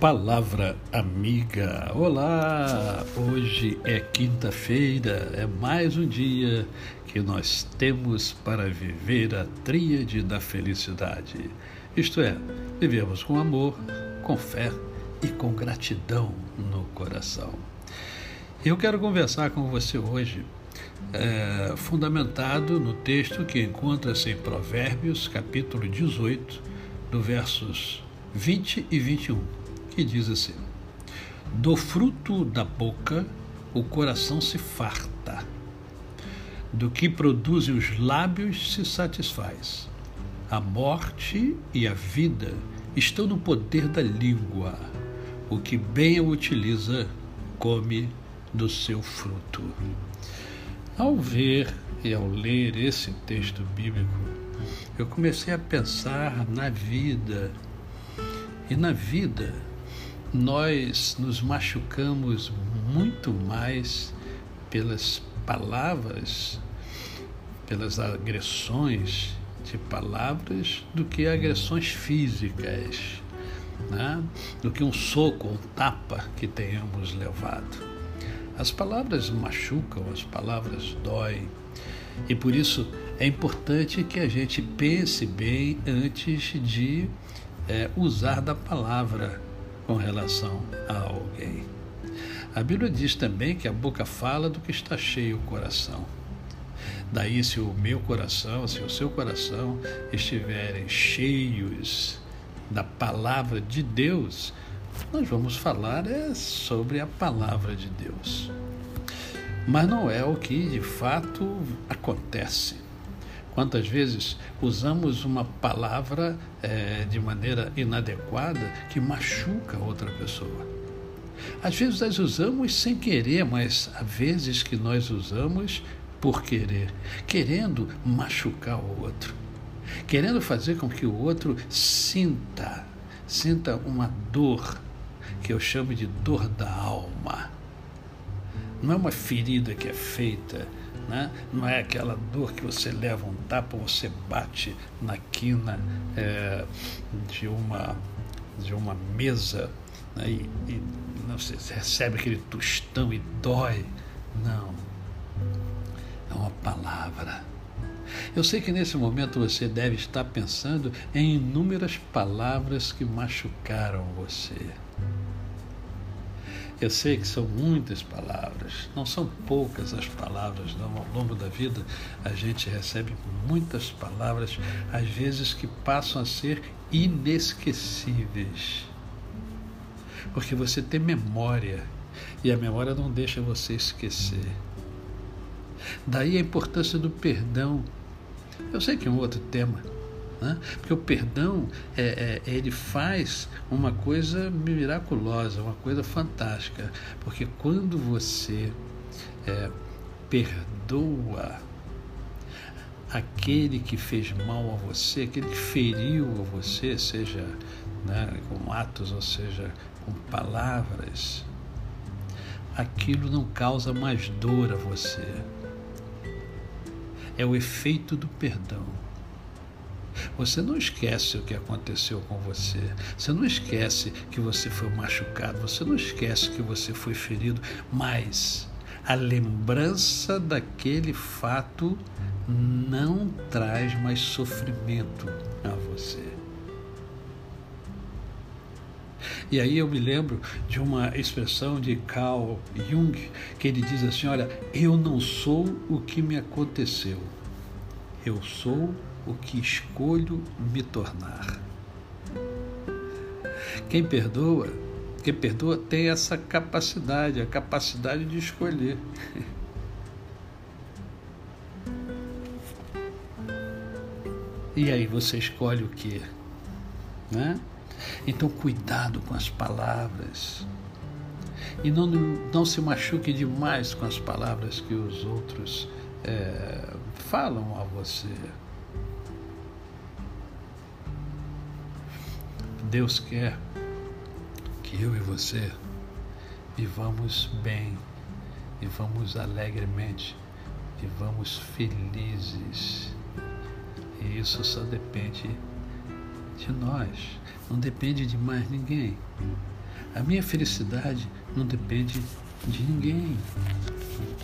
Palavra Amiga. Olá! Hoje é quinta-feira, é mais um dia que nós temos para viver a tríade da felicidade. Isto é, vivemos com amor, com fé e com gratidão no coração. Eu quero conversar com você hoje, é, fundamentado no texto que encontra-se em Provérbios, capítulo 18, do versos 20 e 21 que diz assim: Do fruto da boca o coração se farta, do que produzem os lábios se satisfaz. A morte e a vida estão no poder da língua. O que bem a utiliza, come do seu fruto. Ao ver e ao ler esse texto bíblico, eu comecei a pensar na vida. E na vida, nós nos machucamos muito mais pelas palavras, pelas agressões de palavras, do que agressões físicas, né? do que um soco, um tapa que tenhamos levado. As palavras machucam, as palavras doem, e por isso é importante que a gente pense bem antes de é, usar da palavra com relação a alguém. A Bíblia diz também que a boca fala do que está cheio o coração. Daí, se o meu coração, se o seu coração estiverem cheios da palavra de Deus, nós vamos falar é sobre a palavra de Deus. Mas não é o que de fato acontece. Quantas vezes usamos uma palavra é, de maneira inadequada que machuca outra pessoa? Às vezes nós usamos sem querer, mas há vezes que nós usamos por querer, querendo machucar o outro, querendo fazer com que o outro sinta, sinta uma dor, que eu chamo de dor da alma. Não é uma ferida que é feita né? Não é aquela dor que você leva um tapa, você bate na quina é, de, uma, de uma mesa né? e, e não, você recebe aquele tostão e dói. Não. É uma palavra. Eu sei que nesse momento você deve estar pensando em inúmeras palavras que machucaram você. Eu sei que são muitas palavras, não são poucas as palavras, não. Ao longo da vida a gente recebe muitas palavras, às vezes que passam a ser inesquecíveis. Porque você tem memória e a memória não deixa você esquecer. Daí a importância do perdão. Eu sei que é um outro tema né? Porque o perdão, é, é, ele faz uma coisa miraculosa, uma coisa fantástica. Porque quando você é, perdoa aquele que fez mal a você, aquele que feriu a você, seja né, com atos ou seja com palavras, aquilo não causa mais dor a você. É o efeito do perdão. Você não esquece o que aconteceu com você. Você não esquece que você foi machucado. Você não esquece que você foi ferido. Mas a lembrança daquele fato não traz mais sofrimento a você. E aí eu me lembro de uma expressão de Carl Jung, que ele diz assim: Olha, eu não sou o que me aconteceu, eu sou o que escolho me tornar. Quem perdoa, quem perdoa tem essa capacidade, a capacidade de escolher. E aí você escolhe o que? Né? Então cuidado com as palavras. E não, não se machuque demais com as palavras que os outros é, falam a você. Deus quer que eu e você vivamos bem, vivamos alegremente, vivamos felizes. E isso só depende de nós, não depende de mais ninguém. A minha felicidade não depende de ninguém.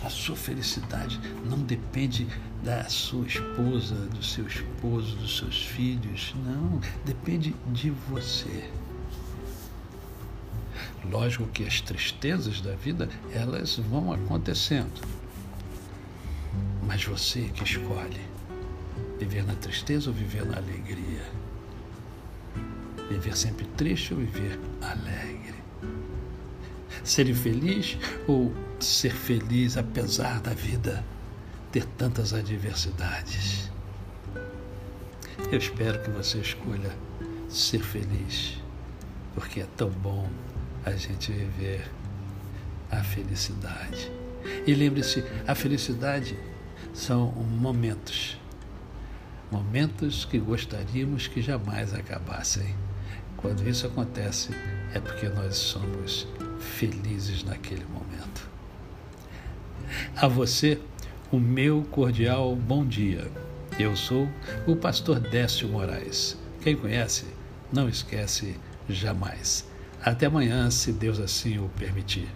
A sua felicidade não depende da sua esposa, do seu esposo, dos seus filhos. Não, depende de você. Lógico que as tristezas da vida, elas vão acontecendo. Mas você que escolhe viver na tristeza ou viver na alegria. Viver sempre triste ou viver alegre. Ser infeliz ou ser feliz apesar da vida ter tantas adversidades. Eu espero que você escolha ser feliz, porque é tão bom a gente viver a felicidade. E lembre-se, a felicidade são momentos, momentos que gostaríamos que jamais acabassem. Quando isso acontece, é porque nós somos felizes naquele momento. A você, o meu cordial bom dia. Eu sou o pastor Décio Moraes. Quem conhece, não esquece jamais. Até amanhã, se Deus assim o permitir.